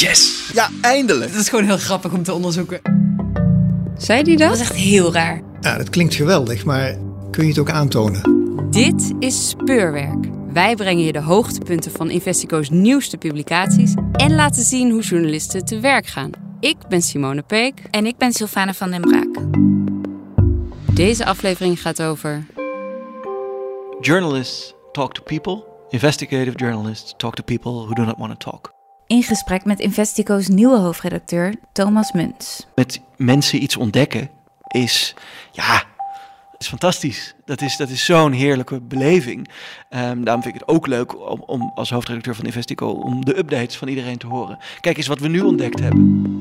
Yes! Ja, eindelijk! Dat is gewoon heel grappig om te onderzoeken. Zei die dat? Dat was echt heel raar. Ja, dat klinkt geweldig, maar kun je het ook aantonen? Dit is Speurwerk. Wij brengen je de hoogtepunten van Investico's nieuwste publicaties en laten zien hoe journalisten te werk gaan. Ik ben Simone Peek. En ik ben Sylvana van den Braak. Deze aflevering gaat over. Journalists talk to people. Investigative journalists talk to people who do not want to talk. In gesprek met Investico's nieuwe hoofdredacteur Thomas Muns. Met mensen iets ontdekken is, ja, is fantastisch. Dat is, dat is zo'n heerlijke beleving. Ehm, daarom vind ik het ook leuk om, om als hoofdredacteur van Investico om de updates van iedereen te horen. Kijk eens wat we nu ontdekt hebben.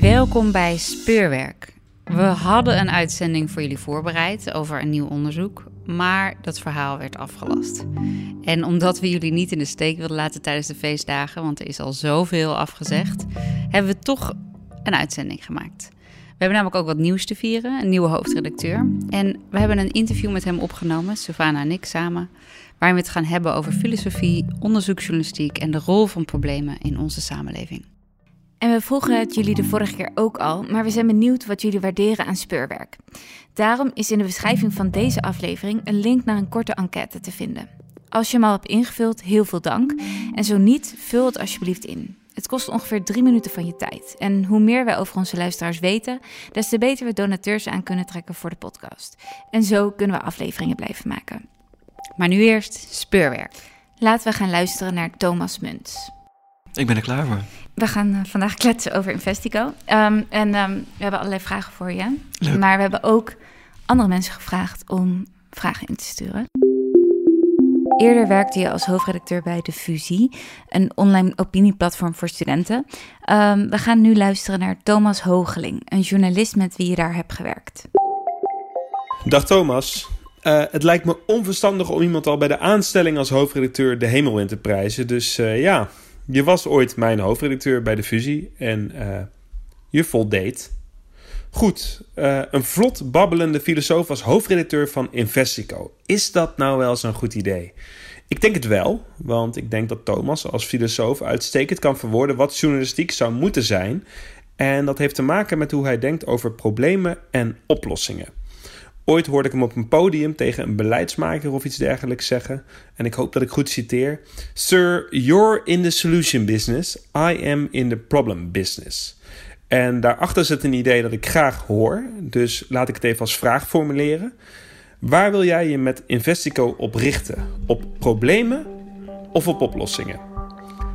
Welkom bij Speurwerk. We hadden een uitzending voor jullie voorbereid over een nieuw onderzoek, maar dat verhaal werd afgelast. En omdat we jullie niet in de steek wilden laten tijdens de feestdagen, want er is al zoveel afgezegd, hebben we toch een uitzending gemaakt. We hebben namelijk ook wat nieuws te vieren, een nieuwe hoofdredacteur. En we hebben een interview met hem opgenomen, Savannah en ik samen, waarin we het gaan hebben over filosofie, onderzoeksjournalistiek en de rol van problemen in onze samenleving. En we vroegen het jullie de vorige keer ook al, maar we zijn benieuwd wat jullie waarderen aan speurwerk. Daarom is in de beschrijving van deze aflevering een link naar een korte enquête te vinden. Als je hem al hebt ingevuld, heel veel dank. En zo niet, vul het alsjeblieft in. Het kost ongeveer drie minuten van je tijd. En hoe meer wij over onze luisteraars weten, des te beter we donateurs aan kunnen trekken voor de podcast. En zo kunnen we afleveringen blijven maken. Maar nu eerst speurwerk. Laten we gaan luisteren naar Thomas Muns. Ik ben er klaar voor. We gaan uh, vandaag kletsen over Investico. Um, en um, we hebben allerlei vragen voor je. Leuk. Maar we hebben ook andere mensen gevraagd om vragen in te sturen. Eerder werkte je als hoofdredacteur bij De Fusie, een online opinieplatform voor studenten. Um, we gaan nu luisteren naar Thomas Hogeling, een journalist met wie je daar hebt gewerkt. Dag Thomas. Uh, het lijkt me onverstandig om iemand al bij de aanstelling als hoofdredacteur de hemel in te prijzen. Dus uh, ja, je was ooit mijn hoofdredacteur bij De Fusie en uh, je voldeed. Goed, uh, een vlot babbelende filosoof als hoofdredacteur van Investico. Is dat nou wel zo'n goed idee? Ik denk het wel, want ik denk dat Thomas als filosoof uitstekend kan verwoorden wat journalistiek zou moeten zijn. En dat heeft te maken met hoe hij denkt over problemen en oplossingen. Ooit hoorde ik hem op een podium tegen een beleidsmaker of iets dergelijks zeggen. En ik hoop dat ik goed citeer. Sir, you're in the solution business. I am in the problem business. En daarachter zit een idee dat ik graag hoor. Dus laat ik het even als vraag formuleren. Waar wil jij je met Investico op richten? Op problemen of op oplossingen?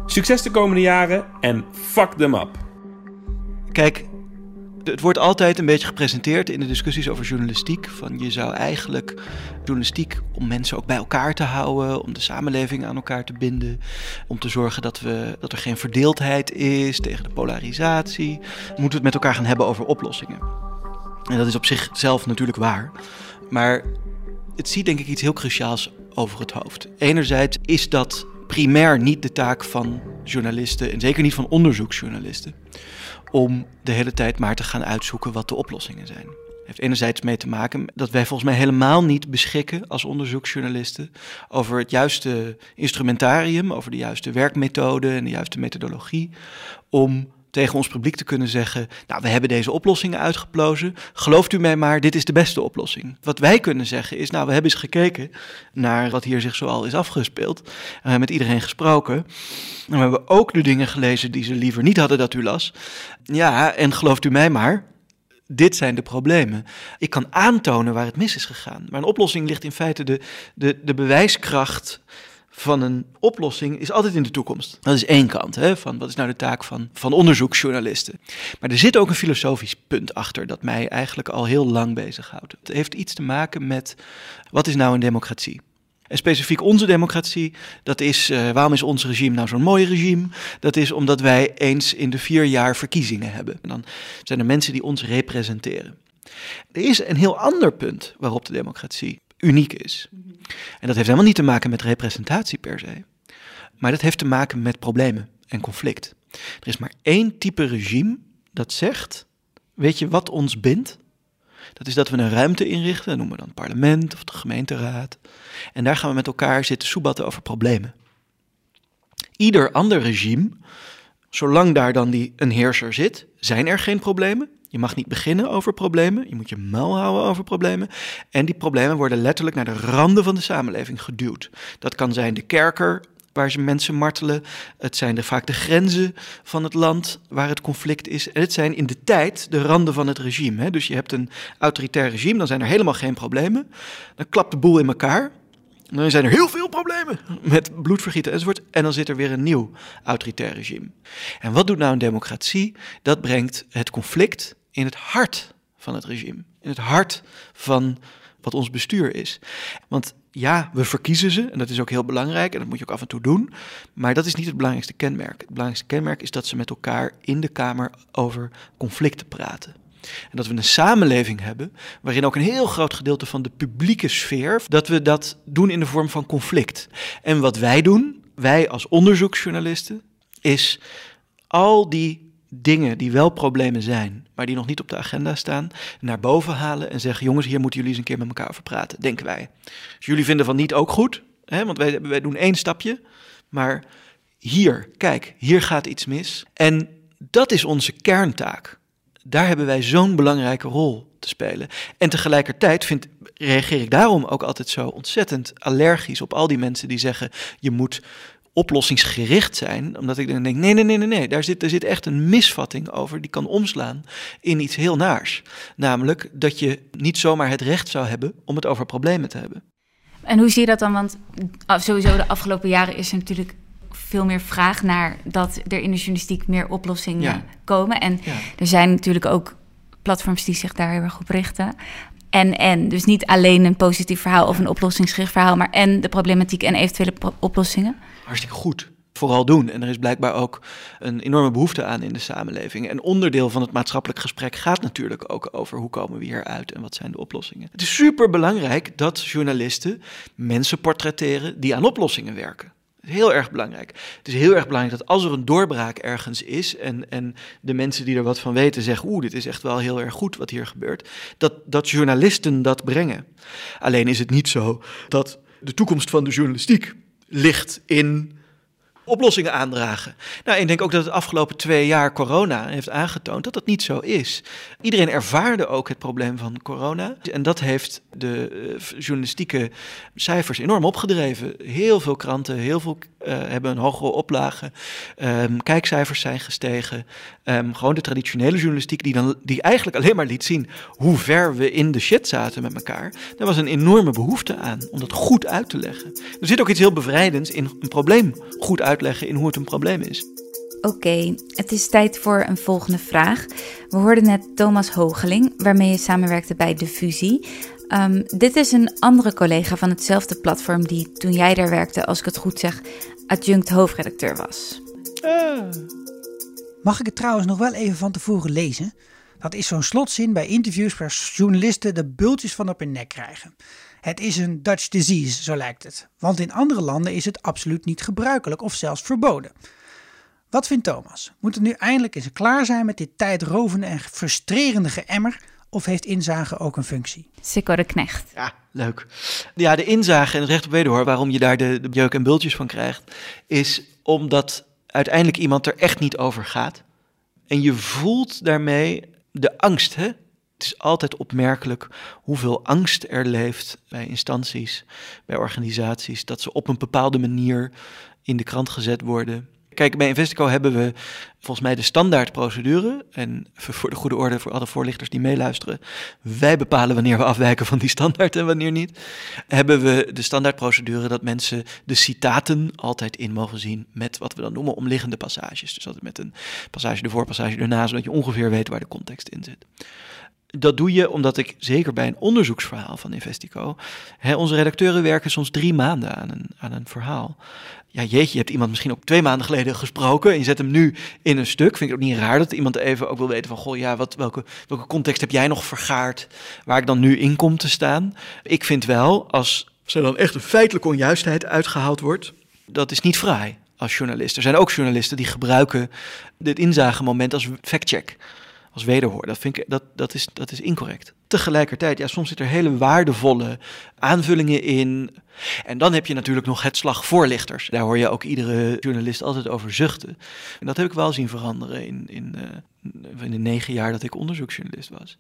Succes de komende jaren en fuck them up. Kijk, het wordt altijd een beetje gepresenteerd in de discussies over journalistiek. Van je zou eigenlijk journalistiek om mensen ook bij elkaar te houden, om de samenleving aan elkaar te binden, om te zorgen dat, we, dat er geen verdeeldheid is tegen de polarisatie. Moeten we het met elkaar gaan hebben over oplossingen. En dat is op zichzelf natuurlijk waar. Maar het ziet denk ik iets heel cruciaals over het hoofd. Enerzijds is dat primair niet de taak van journalisten en zeker niet van onderzoeksjournalisten om de hele tijd maar te gaan uitzoeken wat de oplossingen zijn. Het heeft enerzijds mee te maken dat wij volgens mij helemaal niet beschikken als onderzoeksjournalisten over het juiste instrumentarium, over de juiste werkmethode en de juiste methodologie om tegen ons publiek te kunnen zeggen: Nou, we hebben deze oplossingen uitgeplozen. Gelooft u mij maar, dit is de beste oplossing. Wat wij kunnen zeggen is: Nou, we hebben eens gekeken naar wat hier zich zoal is afgespeeld. Uh, met iedereen gesproken. En we hebben ook de dingen gelezen die ze liever niet hadden dat u las. Ja, en gelooft u mij maar. Dit zijn de problemen. Ik kan aantonen waar het mis is gegaan. Maar een oplossing ligt in feite de, de, de bewijskracht van een oplossing is altijd in de toekomst. Dat is één kant, hè, van wat is nou de taak van, van onderzoeksjournalisten. Maar er zit ook een filosofisch punt achter dat mij eigenlijk al heel lang bezighoudt. Het heeft iets te maken met wat is nou een democratie? En specifiek onze democratie, dat is, uh, waarom is ons regime nou zo'n mooi regime? Dat is omdat wij eens in de vier jaar verkiezingen hebben. En dan zijn er mensen die ons representeren. Er is een heel ander punt waarop de democratie uniek is. En dat heeft helemaal niet te maken met representatie per se. Maar dat heeft te maken met problemen en conflict. Er is maar één type regime dat zegt: Weet je wat ons bindt? Dat is dat we een ruimte inrichten, noemen we dan parlement of de gemeenteraad. En daar gaan we met elkaar zitten soebatten over problemen. Ieder ander regime Zolang daar dan die, een heerser zit, zijn er geen problemen. Je mag niet beginnen over problemen. Je moet je muil houden over problemen. En die problemen worden letterlijk naar de randen van de samenleving geduwd. Dat kan zijn de kerker waar ze mensen martelen. Het zijn de, vaak de grenzen van het land waar het conflict is. En het zijn in de tijd de randen van het regime. Hè. Dus je hebt een autoritair regime, dan zijn er helemaal geen problemen. Dan klapt de boel in elkaar. Dan zijn er heel veel problemen met bloedvergieten enzovoort. En dan zit er weer een nieuw autoritair regime. En wat doet nou een democratie? Dat brengt het conflict in het hart van het regime. In het hart van wat ons bestuur is. Want ja, we verkiezen ze en dat is ook heel belangrijk en dat moet je ook af en toe doen. Maar dat is niet het belangrijkste kenmerk. Het belangrijkste kenmerk is dat ze met elkaar in de Kamer over conflicten praten. En dat we een samenleving hebben waarin ook een heel groot gedeelte van de publieke sfeer, dat we dat doen in de vorm van conflict. En wat wij doen, wij als onderzoeksjournalisten, is al die dingen die wel problemen zijn, maar die nog niet op de agenda staan, naar boven halen en zeggen: jongens, hier moeten jullie eens een keer met elkaar over praten, denken wij. Dus jullie vinden van niet ook goed, hè, want wij, doen één stapje, maar hier, kijk, hier gaat iets mis. En dat is onze kerntaak. Daar hebben wij zo'n belangrijke rol te spelen. En tegelijkertijd vind, reageer ik daarom ook altijd zo ontzettend allergisch op al die mensen die zeggen: je moet oplossingsgericht zijn. Omdat ik dan denk, nee, nee, nee, nee, nee. Daar zit, er zit echt een misvatting over die kan omslaan in iets heel naars. Namelijk dat je niet zomaar het recht zou hebben om het over problemen te hebben. En hoe zie je dat dan? Want sowieso de afgelopen jaren is er natuurlijk veel meer vraag naar dat er in de journalistiek meer oplossingen komen. En er zijn natuurlijk ook platforms die zich daar heel erg op richten. En, en, dus niet alleen een positief verhaal of een oplossingsgericht verhaal, maar en de problematiek en eventuele oplossingen hartstikke goed vooral doen. En er is blijkbaar ook een enorme behoefte aan in de samenleving. En onderdeel van het maatschappelijk gesprek gaat natuurlijk ook over hoe komen we hier uit en wat zijn de oplossingen. Het is super belangrijk dat journalisten mensen portretteren die aan oplossingen werken. Heel erg belangrijk. Het is heel erg belangrijk dat als er een doorbraak ergens is en, en de mensen die er wat van weten zeggen, oeh, dit is echt wel heel erg goed wat hier gebeurt, dat, dat journalisten dat brengen. Alleen is het niet zo dat de toekomst van de journalistiek ligt in oplossingen aandragen. Nou, ik denk ook dat het afgelopen twee jaar corona heeft aangetoond dat dat niet zo is. Iedereen ervaarde ook het probleem van corona. En dat heeft de eh, journalistieke cijfers enorm opgedreven. Heel veel kranten, heel veel uh, hebben een hogere oplage. Um, kijkcijfers zijn gestegen. Um, gewoon de traditionele journalistiek, die, dan, die eigenlijk alleen maar liet zien hoe ver we in de shit zaten met elkaar. Daar was een enorme behoefte aan om dat goed uit te leggen. Er zit ook iets heel bevrijdends in een probleem goed uitleggen in hoe het een probleem is. Oké, het is tijd voor een volgende vraag. We hoorden net Thomas Hogeling, waarmee je samenwerkte bij De Fusie. Um, dit is een andere collega van hetzelfde platform die toen jij daar werkte, als ik het goed zeg, adjunct hoofdredacteur was. Uh. Mag ik het trouwens nog wel even van tevoren lezen? Dat is zo'n slotzin bij interviews waar journalisten de bultjes van op hun nek krijgen. Het is een Dutch disease, zo lijkt het. Want in andere landen is het absoluut niet gebruikelijk of zelfs verboden. Wat vindt Thomas? Moet het nu eindelijk eens klaar zijn met dit tijdrovende en frustrerende geëmmer? Of heeft inzage ook een functie? Sikko de Knecht. Ja, leuk. Ja, de inzage en het recht op wederhoor, waarom je daar de, de jeuk en bultjes van krijgt, is omdat uiteindelijk iemand er echt niet over gaat. En je voelt daarmee de angst. Hè? Het is altijd opmerkelijk hoeveel angst er leeft bij instanties, bij organisaties, dat ze op een bepaalde manier in de krant gezet worden. Kijk, bij Investico hebben we volgens mij de standaardprocedure. En voor de goede orde, voor alle voorlichters die meeluisteren. Wij bepalen wanneer we afwijken van die standaard en wanneer niet. Hebben we de standaardprocedure dat mensen de citaten altijd in mogen zien met wat we dan noemen omliggende passages. Dus altijd met een passage ervoor, passage erna, zodat je ongeveer weet waar de context in zit. Dat doe je omdat ik, zeker bij een onderzoeksverhaal van Investico, hè, onze redacteuren werken soms drie maanden aan een, aan een verhaal ja, jeetje, je hebt iemand misschien ook twee maanden geleden gesproken en je zet hem nu in een stuk. Vind ik ook niet raar dat iemand even ook wil weten van, goh, ja, wat, welke, welke context heb jij nog vergaard waar ik dan nu in kom te staan? Ik vind wel, als er dan echt een feitelijke onjuistheid uitgehaald wordt, dat is niet fraai als journalist. Er zijn ook journalisten die gebruiken dit inzagemoment als factcheck als wederhoor. Dat, vind ik, dat, dat, is, dat is incorrect. Tegelijkertijd, ja, soms zitten er hele waardevolle aanvullingen in. En dan heb je natuurlijk nog het slag voorlichters. Daar hoor je ook iedere journalist altijd over zuchten. En dat heb ik wel zien veranderen in, in, uh, in de negen jaar dat ik onderzoeksjournalist was.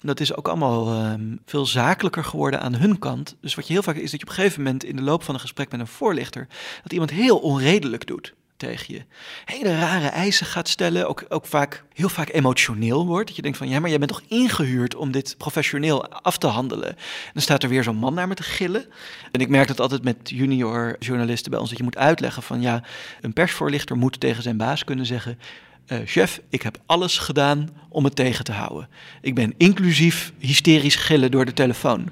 En dat is ook allemaal um, veel zakelijker geworden aan hun kant. Dus wat je heel vaak is dat je op een gegeven moment in de loop van een gesprek met een voorlichter, dat iemand heel onredelijk doet tegen je. Hele rare eisen gaat stellen, ook, ook vaak, heel vaak emotioneel wordt. Dat je denkt van, ja, maar jij bent toch ingehuurd om dit professioneel af te handelen. En dan staat er weer zo'n man naar me te gillen. En ik merk dat altijd met junior journalisten bij ons, dat je moet uitleggen van, ja, een persvoorlichter moet tegen zijn baas kunnen zeggen... Uh, chef, ik heb alles gedaan om het tegen te houden. Ik ben inclusief hysterisch gillen door de telefoon.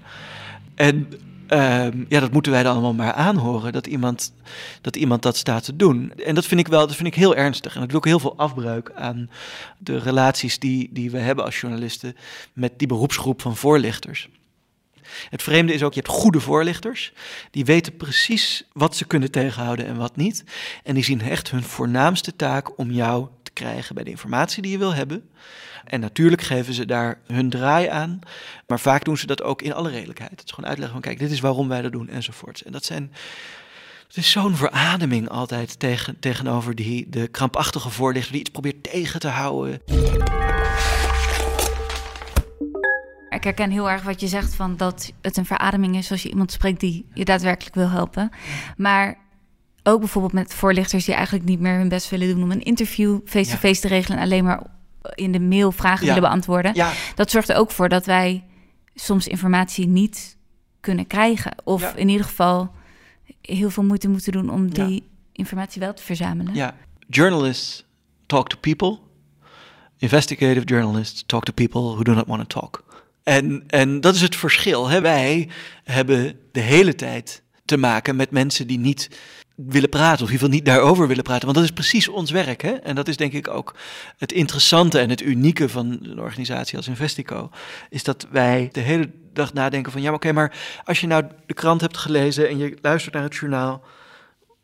En Ehm, ja, dat moeten wij dan allemaal maar aanhoren, dat iemand, dat iemand dat staat te doen. En dat vind ik wel, dat vind ik heel ernstig. En dat doet ook heel veel afbreuk aan de relaties die, die we hebben als journalisten met die beroepsgroep van voorlichters. Het vreemde is ook, je hebt goede voorlichters. Die weten precies wat ze kunnen tegenhouden en wat niet. En die zien echt hun voornaamste taak om jou krijgen bij de informatie die je wil hebben. En natuurlijk geven ze daar hun draai aan. Maar vaak doen ze dat ook in alle redelijkheid. Het is gewoon uitleggen van kijk, dit is waarom wij dat doen enzovoorts. En dat zijn... Het is zo'n verademing altijd tegen, tegenover die, de krampachtige voorlichter die iets probeert tegen te houden. Ik herken heel erg wat je zegt van dat het een verademing is als je iemand spreekt die je daadwerkelijk wil helpen. Maar ook bijvoorbeeld met voorlichters die eigenlijk niet meer hun best willen doen om een interview face-to-face te regelen en alleen maar in de mail vragen willen beantwoorden. Ja. Dat zorgt er ook voor dat wij soms informatie niet kunnen krijgen. Of in ieder geval heel veel moeite moeten doen om die informatie wel te verzamelen. Ja, journalists talk to people. Investigative journalists talk to people who do not want to talk. En, en dat is het verschil. Hè? Wij hebben de hele tijd te maken met mensen die niet willen praten, of in ieder geval niet daarover willen praten. Want dat is precies ons werk. Hè? En dat is denk ik ook het interessante en het unieke van een organisatie als Investico. Is dat wij de hele dag nadenken van ja, oké, maar als je nou de krant hebt gelezen en je luistert naar het journaal,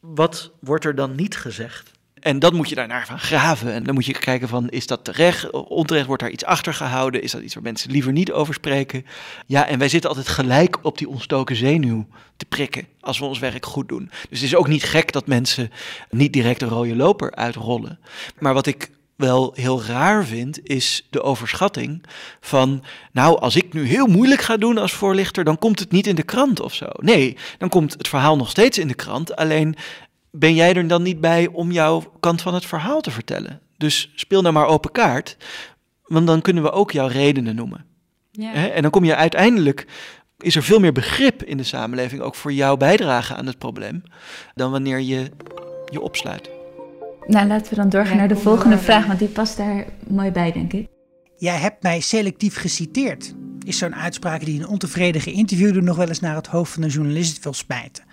wat wordt er dan niet gezegd? En dan moet je daarnaar van graven. En dan moet je kijken van, is dat terecht? Onterecht wordt daar iets achter gehouden? Is dat iets waar mensen liever niet over spreken? Ja, en wij zitten altijd gelijk op die ontstoken zenuw te prikken als we ons werk goed doen. Dus het is ook niet gek dat mensen niet direct een rode loper uitrollen. Maar wat ik wel heel raar vind, is de overschatting van, nou, als ik nu heel moeilijk ga doen als voorlichter, dan komt het niet in de krant of zo. Nee, dan komt het verhaal nog steeds in de krant, alleen ben jij er dan niet bij om jouw kant van het verhaal te vertellen? Dus speel nou maar open kaart, want dan kunnen we ook jouw redenen noemen. Ja. En dan kom je uiteindelijk, is er veel meer begrip in de samenleving ook voor jouw bijdrage aan het probleem, dan wanneer je je opsluit. Nou, laten we dan doorgaan naar de volgende vraag, want die past daar mooi bij, denk ik. Jij hebt mij selectief geciteerd. Is zo'n uitspraak die een ontevreden geïnterviewde nog wel eens naar het hoofd van een journalist wil spijten.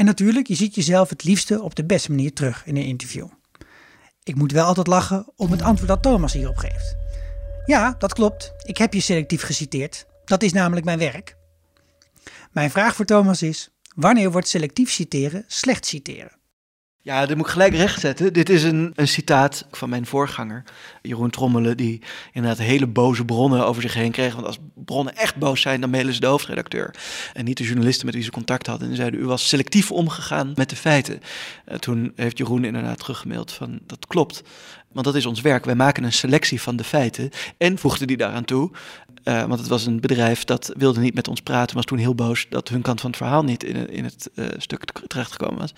En natuurlijk, je ziet jezelf het liefste op de beste manier terug in een interview. Ik moet wel altijd lachen om het antwoord dat Thomas hierop geeft. Ja, dat klopt. Ik heb je selectief geciteerd. Dat is namelijk mijn werk. Mijn vraag voor Thomas is: wanneer wordt selectief citeren slecht citeren? Ja, dat moet ik gelijk rechtzetten. Dit is een, een citaat van mijn voorganger, Jeroen Trommelen, die inderdaad hele boze bronnen over zich heen kreeg. Want als bronnen echt boos zijn, dan mailen ze de hoofdredacteur. En niet de journalisten met wie ze contact hadden. En zeiden, u was selectief omgegaan met de feiten. Uh, toen heeft Jeroen inderdaad teruggemaild van, dat klopt. Want dat is ons werk. Wij maken een selectie van de feiten. En voegde die daaraan toe. Uh, want het was een bedrijf dat wilde niet met ons praten. Was toen heel boos dat hun kant van het verhaal niet in, in het uh, stuk terechtgekomen was.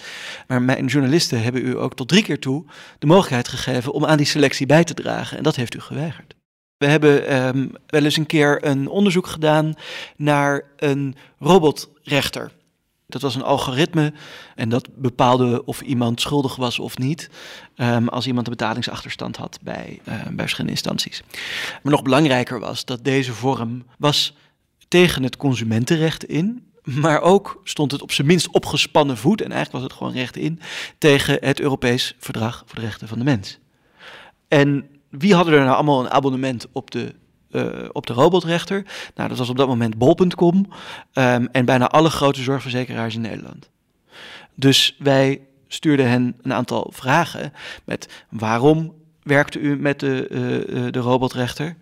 Maar mijn journalisten hebben u ook tot drie keer toe de mogelijkheid gegeven om aan die selectie bij te dragen. En dat heeft u geweigerd. We hebben um, wel eens een keer een onderzoek gedaan naar een robotrechter. Dat was een algoritme en dat bepaalde of iemand schuldig was of niet. Um, als iemand een betalingsachterstand had bij, uh, bij verschillende instanties. Maar nog belangrijker was dat deze vorm was tegen het consumentenrecht in. Maar ook stond het op zijn minst opgespannen voet. En eigenlijk was het gewoon recht in tegen het Europees Verdrag voor de Rechten van de Mens. En wie hadden er nou allemaal een abonnement op de uh, op de robotrechter. Nou, dat was op dat moment bol.com um, en bijna alle grote zorgverzekeraars in Nederland. Dus wij stuurden hen een aantal vragen met waarom werkte u met de, uh, de robotrechter.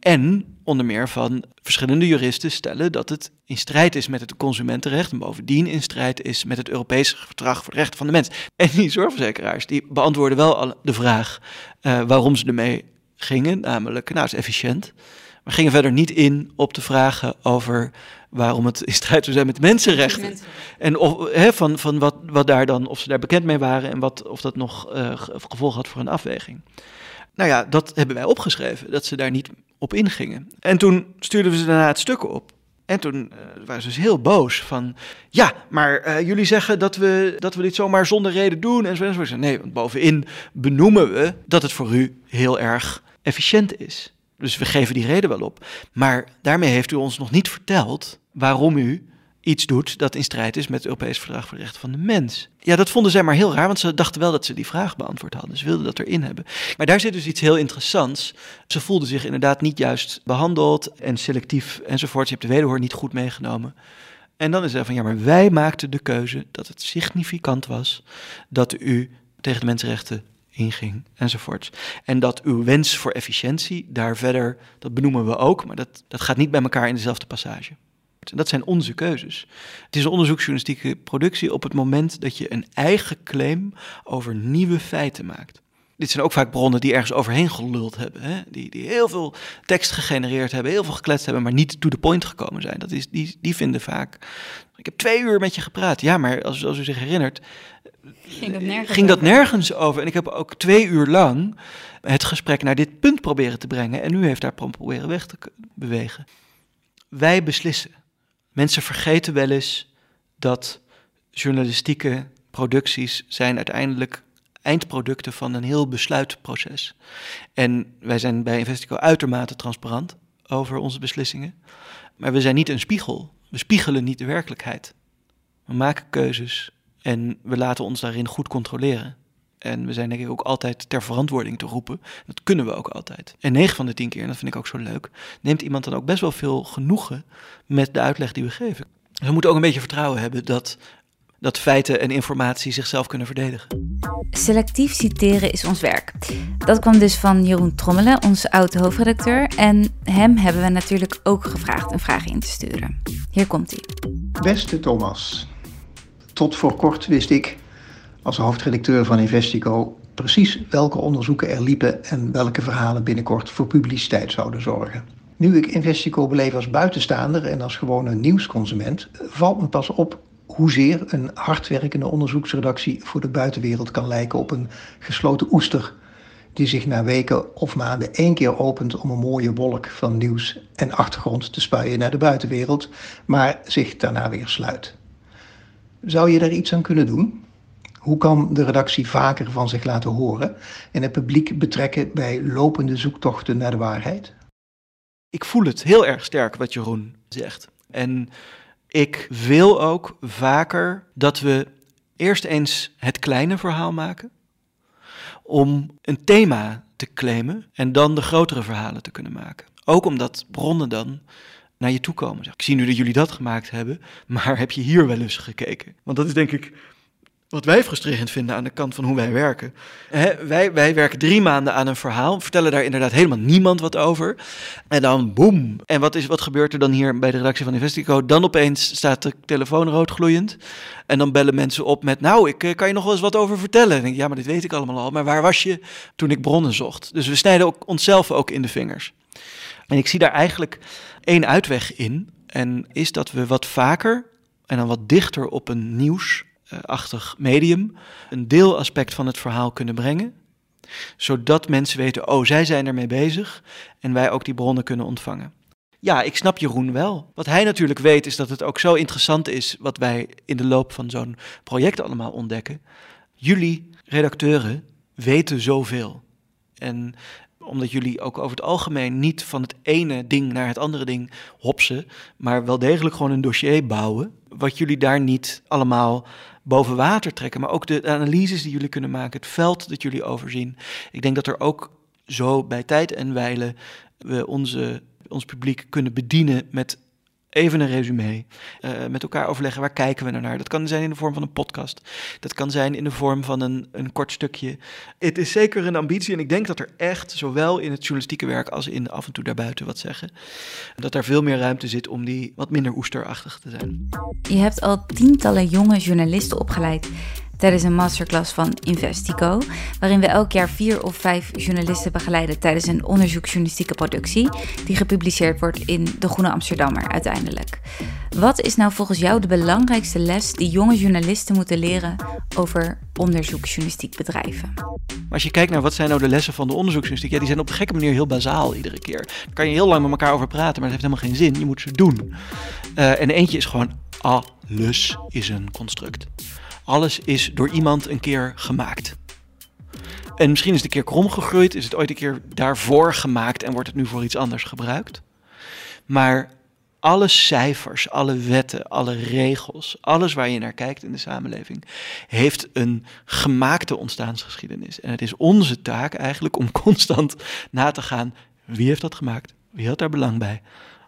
En onder meer van verschillende juristen stellen dat het in strijd is met het consumentenrecht en bovendien in strijd is met het Europese verdrag voor de rechten van de mens. En die zorgverzekeraars die beantwoorden wel de vraag waarom ze ermee gingen, namelijk, nou, het is efficiënt. Maar gingen verder niet in op de vragen over waarom het in strijd zou zijn met mensenrechten. En of, he, van, van wat, wat daar dan, of ze daar bekend mee waren en wat, of dat nog uh, gevolg had voor een afweging. Nou ja, dat hebben wij opgeschreven, dat ze daar niet op ingingen. En toen stuurden we ze daarna het stuk op. En toen uh, waren ze dus heel boos van, ja, maar uh, jullie zeggen dat we, dat we dit zomaar zonder reden doen en zo en zo. Nee, want bovenin benoemen we dat het voor u heel erg efficiënt is. Dus we geven die reden wel op. Maar daarmee heeft u ons nog niet verteld waarom u iets doet dat in strijd is met het Europees Verdrag voor de Rechten van de Mens. Ja, dat vonden zij maar heel raar, want ze dachten wel dat ze die vraag beantwoord hadden. Ze wilden dat erin hebben. Maar daar zit dus iets heel interessants. Ze voelden zich inderdaad niet juist behandeld en selectief enzovoort. Je hebt de wederhoor niet goed meegenomen. En dan is er van, ja, maar wij maakten de keuze dat het significant was dat u tegen de mensenrechten inging enzovoort. En dat uw wens voor efficiëntie daar verder, dat benoemen we ook, maar dat, dat gaat niet bij elkaar in dezelfde passage. Dat zijn onze keuzes. Het is een onderzoeksjournalistieke productie op het moment dat je een eigen claim over nieuwe feiten maakt. Dit zijn ook vaak bronnen die ergens overheen geluld hebben. Hè? Die, die heel veel tekst gegenereerd hebben, heel veel gekletst hebben, maar niet to the point gekomen zijn. Dat is, die, die vinden vaak. Ik heb twee uur met je gepraat. Ja, maar als, als u zich herinnert, ging dat, nergens, ging dat nergens over. En ik heb ook twee uur lang het gesprek naar dit punt proberen te brengen. En u heeft daar proberen weg te bewegen. Wij beslissen. Mensen vergeten wel eens dat journalistieke producties zijn uiteindelijk eindproducten van een heel besluitproces. En wij zijn bij Investico uitermate transparant over onze beslissingen. Maar we zijn niet een spiegel. We spiegelen niet de werkelijkheid. We maken keuzes en we laten ons daarin goed controleren. En we zijn denk ik ook altijd ter verantwoording te roepen. Dat kunnen we ook altijd. En 9 van de 10 keer, en dat vind ik ook zo leuk, neemt iemand dan ook best wel veel genoegen met de uitleg die we geven. We moeten ook een beetje vertrouwen hebben dat, dat feiten en informatie zichzelf kunnen verdedigen. Selectief citeren is ons werk. Dat kwam dus van Jeroen Trommelen, onze oude hoofdredacteur. En hem hebben we natuurlijk ook gevraagd een vraag in te sturen. Hier komt hij. Beste Thomas, tot voor kort wist ik als hoofdredacteur van Investico precies welke onderzoeken er liepen en welke verhalen binnenkort voor publiciteit zouden zorgen. Nu ik Investico beleef als buitenstaander en als gewone nieuwsconsument, valt me pas op hoezeer een hardwerkende onderzoeksredactie voor de buitenwereld kan lijken op een gesloten oester die zich na weken of maanden één keer opent om een mooie wolk van nieuws en achtergrond te spuien naar de buitenwereld, maar zich daarna weer sluit. Zou je daar iets aan kunnen doen? Hoe kan de redactie vaker van zich laten horen en het publiek betrekken bij lopende zoektochten naar de waarheid? Ik voel het heel erg sterk wat Jeroen zegt. En ik wil ook vaker dat we eerst eens het kleine verhaal maken. Om een thema te claimen en dan de grotere verhalen te kunnen maken. Ook omdat bronnen dan naar je toe komen. Ik zie nu dat jullie dat gemaakt hebben, maar heb je hier wel eens gekeken? Want dat is denk ik wat wij frustrerend vinden aan de kant van hoe wij werken. wij, wij werken drie maanden aan een verhaal, vertellen daar inderdaad helemaal niemand wat over. En dan boem. En wat, is, wat gebeurt er dan hier bij de redactie van Investico? Dan opeens staat de telefoon rood gloeiend. En dan bellen mensen op met, nou, ik eh, kan je nog wel eens wat over vertellen. En denk, ja, maar dit weet ik allemaal al. Maar waar was je toen ik bronnen zocht? Dus we snijden ook onszelf ook in de vingers. En ik zie daar eigenlijk één uitweg in. En is dat we wat vaker en dan wat dichter op een nieuwsachtig medium een deelaspect van het verhaal kunnen brengen. Zodat mensen weten, oh, zij zijn ermee bezig en wij ook die bronnen kunnen ontvangen. Ja, ik snap Jeroen wel. Wat hij natuurlijk weet is dat het ook zo interessant is wat wij in de loop van zo'n project allemaal ontdekken. Jullie redacteuren weten zoveel. En omdat jullie ook over het algemeen niet van het ene ding naar het andere ding hopsen, maar wel degelijk gewoon een dossier bouwen. Wat jullie daar niet allemaal boven water trekken, maar ook de analyses die jullie kunnen maken, het veld dat jullie overzien. Ik denk dat er ook zo bij tijd en wijle we onze, ons publiek kunnen bedienen met even een resume. Uh, met elkaar overleggen waar kijken we nou naar. Dat kan zijn in de vorm van een podcast. Dat kan zijn in de vorm van een, een kort stukje. Het is zeker een ambitie en ik denk dat er echt, zowel in het journalistieke werk als in af en toe daarbuiten wat zeggen, dat er veel meer ruimte zit om die wat minder oesterachtig te zijn. Je hebt al tientallen jonge journalisten opgeleid tijdens een masterclass van Investico, waarin we elk jaar vier of vijf journalisten begeleiden tijdens een onderzoeksjournalistieke productie, die gepubliceerd wordt in De Groene Amsterdammer uiteindelijk. Wat is nou volgens jou de belangrijkste les die jonge journalisten moeten leren over onderzoeksjournalistiek bedrijven? Als je kijkt naar wat zijn nou de lessen van de onderzoeksjournalistiek, ja, die zijn op een gekke manier heel bazaal iedere keer. Daar kan je heel lang met elkaar over praten, maar dat heeft helemaal geen zin. Je moet ze doen. Uh, en eentje is gewoon alles is een construct. Alles is door iemand een keer gemaakt. En misschien is het een keer krom gegroeid, is het ooit een keer daarvoor gemaakt en wordt het nu voor iets anders gebruikt. Maar alle cijfers, alle wetten, alle regels, alles waar je naar kijkt in de samenleving, heeft een gemaakte ontstaansgeschiedenis. En het is onze taak eigenlijk om constant na te gaan: wie heeft dat gemaakt? Wie had daar belang bij?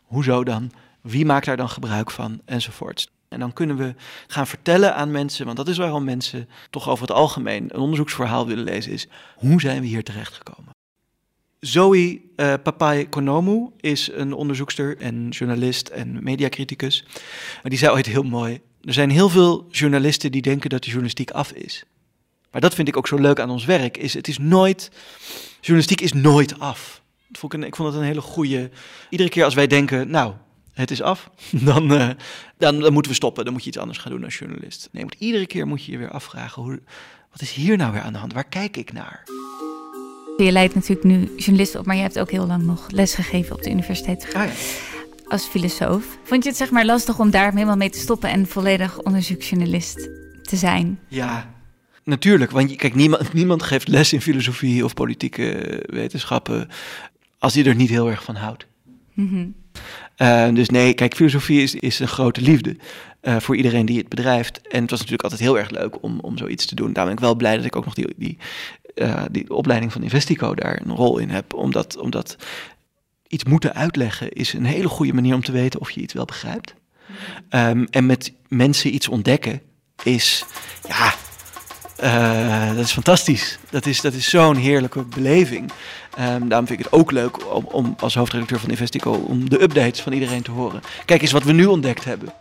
Hoezo dan? Wie maakt daar dan gebruik van? Enzovoorts. En dan kunnen we gaan vertellen aan mensen, want dat is waarom mensen toch over het algemeen een onderzoeksverhaal willen lezen, is hoe zijn we hier terechtgekomen? Zoe uh, Papai Konomu is een onderzoekster en journalist en mediacriticus. Maar die zei ooit heel mooi, er zijn heel veel journalisten die denken dat de journalistiek af is. Maar dat vind ik ook zo leuk aan ons werk, is het is nooit, journalistiek is nooit af. ik, vond het een hele goede, iedere keer als wij denken, nou, het is af, dan, uh, dan, dan, moeten we stoppen. Dan moet je iets anders gaan doen als journalist. Nee, iedere keer moet je je weer afvragen, hoe, wat is hier nou weer aan de hand? Waar kijk ik naar? Je leidt natuurlijk nu journalist op, maar je hebt ook heel lang nog lesgegeven op de universiteit. Ah, ja. Als filosoof. Vond je het zeg maar lastig om daar helemaal mee te stoppen en volledig onderzoeksjournalist te zijn? Ja, natuurlijk. Want kijk, niemand, niemand geeft les in filosofie of politieke wetenschappen als hij er niet heel erg van houdt. Mm uh, dus nee, kijk, filosofie is, is een grote liefde uh, voor iedereen die het bedrijft. En het was natuurlijk altijd heel erg leuk om, om zoiets te doen. Daarom ben ik wel blij dat ik ook nog die, die, uh, die opleiding van Investico daar een rol in heb. Omdat, omdat iets moeten uitleggen is een hele goede manier om te weten of je iets wel begrijpt. Um, en met mensen iets ontdekken is, ja, uh, dat is fantastisch. Dat is, dat is zo'n heerlijke beleving. Um, daarom vind ik het ook leuk om, om als hoofdredacteur van Investico om de updates van iedereen te horen. Kijk eens wat we nu ontdekt hebben.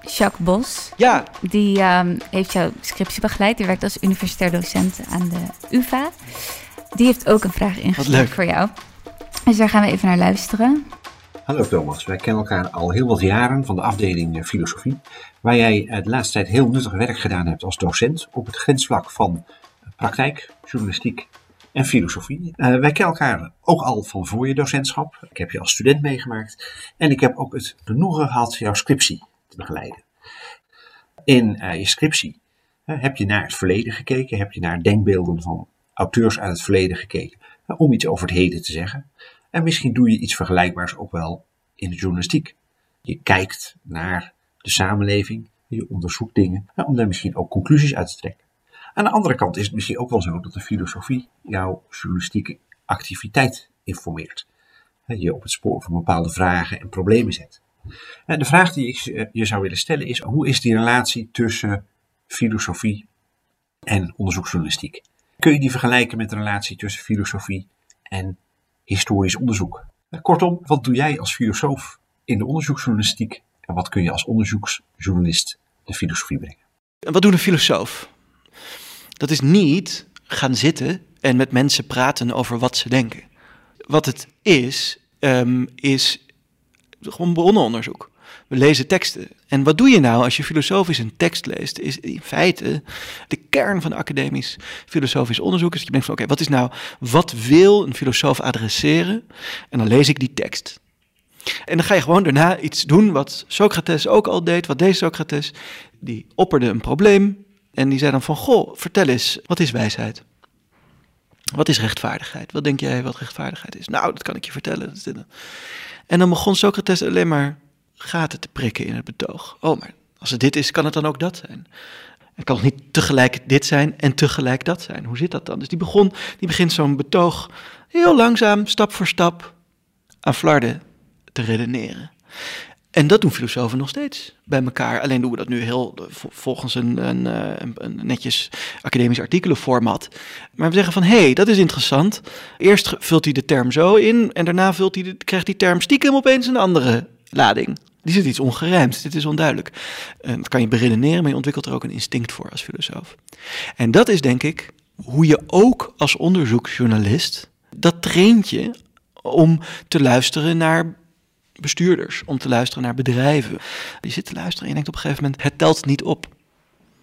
Jacques Bos. Ja. Die um, heeft jouw scriptie begeleid. Die werkt als universitair docent aan de UvA. Die heeft ook een vraag ingestuurd voor jou. Dus daar gaan we even naar luisteren. Hallo Thomas, wij kennen elkaar al heel wat jaren van de afdeling eh, filosofie, waar jij eh, de laatste tijd heel nuttig werk gedaan hebt als docent op het grensvlak van praktijk, journalistiek en filosofie. Uh, wij kennen elkaar ook al van voor je docentschap. Ik heb je als student meegemaakt en ik heb ook het genoegen gehad jouw scriptie te begeleiden. In je scriptie heb je naar het verleden gekeken, heb je naar denkbeelden van auteurs uit het verleden gekeken, om iets over het heden te zeggen. En misschien doe je iets vergelijkbaars ook wel in de journalistiek. Je kijkt naar de samenleving, je onderzoekt dingen, om daar misschien ook conclusies uit te trekken. Aan de andere kant is het misschien ook wel zo dat de filosofie jouw journalistieke activiteit informeert. Je op het spoor van bepaalde vragen en problemen zet. De vraag die ik eh, je zou willen stellen is: hoe is die relatie tussen filosofie en onderzoeksjournalistiek? Kun je die vergelijken met de relatie tussen filosofie en historisch onderzoek. Kortom, wat doe jij als filosoof in de onderzoeksjournalistiek en wat kun je als onderzoeksjournalist de filosofie brengen? En wat doet een filosoof? Dat is niet gaan zitten en met mensen praten over wat ze denken. Wat het is, um, is gewoon bronnenonderzoek. We lezen teksten. En wat doe je nou als je filosofisch een tekst leest? Is in feite de kern van academisch filosofisch onderzoek. Is dat je denkt van oké, wat is nou, wat wil een filosoof adresseren? En dan lees ik die tekst. En dan ga je gewoon daarna iets doen wat Socrates ook al deed. Wat deed Socrates? Die opperde een probleem. En die zei dan van, goh, vertel eens, wat is wijsheid? Wat is rechtvaardigheid? Wat denk jij wat rechtvaardigheid is? Nou, dat kan ik je vertellen. En dan begon Socrates alleen maar gaten te prikken in het betoog. Oh, maar als het dit is, kan het dan ook dat zijn? Het kan niet tegelijk dit zijn en tegelijk dat zijn. Hoe zit dat dan? Dus die, begon, die begint zo'n betoog heel langzaam, stap voor stap, aan flarden te redeneren. En dat doen filosofen nog steeds bij elkaar. Alleen doen we dat nu heel volgens een, een, een, een netjes academisch artikelenformat. Maar we zeggen van, hé, hey, dat is interessant. Eerst vult hij de term zo in en daarna vult hij de, krijgt die term stiekem opeens een andere lading. Die zit iets ongerijmd, dit is onduidelijk. En dat kan je beredeneren, maar je ontwikkelt er ook een instinct voor als filosoof. En dat is denk ik hoe je ook als onderzoeksjournalist, dat traint je om te luisteren naar bestuurders, om te luisteren naar bedrijven. Je zit te luisteren en je denkt op een gegeven moment, het telt niet op.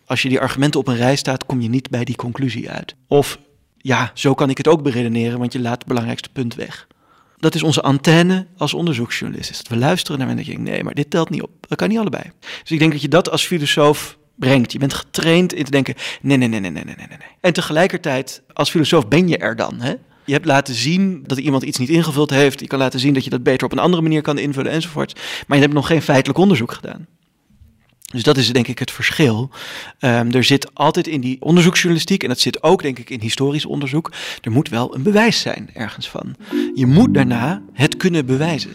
Als je die argumenten op een rij staat, kom je niet bij die conclusie uit. Of ja, zo kan ik het ook beredeneren, want je laat het belangrijkste punt weg. Dat is onze antenne als onderzoeksjournalist. We luisteren naar mensen en denken, nee, maar dit telt niet op. Dat kan niet allebei. Dus ik denk dat je dat als filosoof brengt. Je bent getraind in te denken, nee, nee, nee, nee, nee, nee, nee. En tegelijkertijd, als filosoof ben je er dan, hè? Je hebt laten zien dat iemand iets niet ingevuld heeft. Je kan laten zien dat je dat beter op een andere manier kan invullen enzovoort. Maar je hebt nog geen feitelijk onderzoek gedaan. Dus dat is denk ik het verschil. Um, er zit altijd in die onderzoeksjournalistiek, en dat zit ook denk ik in historisch onderzoek, er moet wel een bewijs zijn ergens van. Je moet daarna het kunnen bewijzen.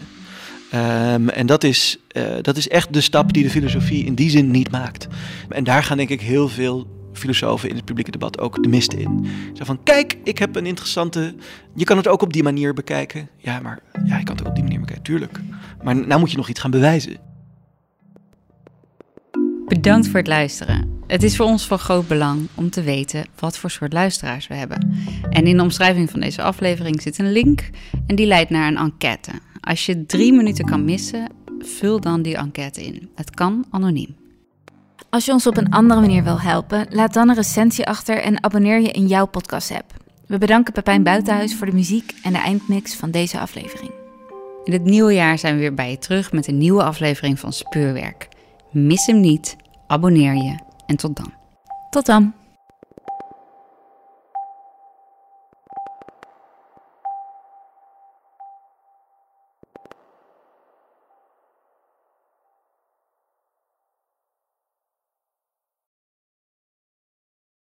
Um, en dat is, uh, dat is echt de stap die de filosofie in die zin niet maakt. En daar gaan denk ik heel veel filosofen in het publieke debat ook de mist in. Zo van, kijk, ik heb een interessante... Je kan het ook op die manier bekijken. Ja, maar ja, je kan het ook op die manier bekijken, tuurlijk. Maar nou moet je nog iets gaan bewijzen. Bedankt voor het luisteren. Het is voor ons van groot belang om te weten wat voor soort luisteraars we hebben. En in de omschrijving van deze aflevering zit een link en die leidt naar een enquête. Als je drie minuten kan missen, vul dan die enquête in. Het kan anoniem. Als je ons op een andere manier wil helpen, laat dan een recensie achter en abonneer je in jouw podcast-app. We bedanken Pepijn Buitenhuis voor de muziek en de eindmix van deze aflevering. In het nieuwe jaar zijn we weer bij je terug met een nieuwe aflevering van Speurwerk. Mis hem niet, abonneer je en tot dan. Tot dan.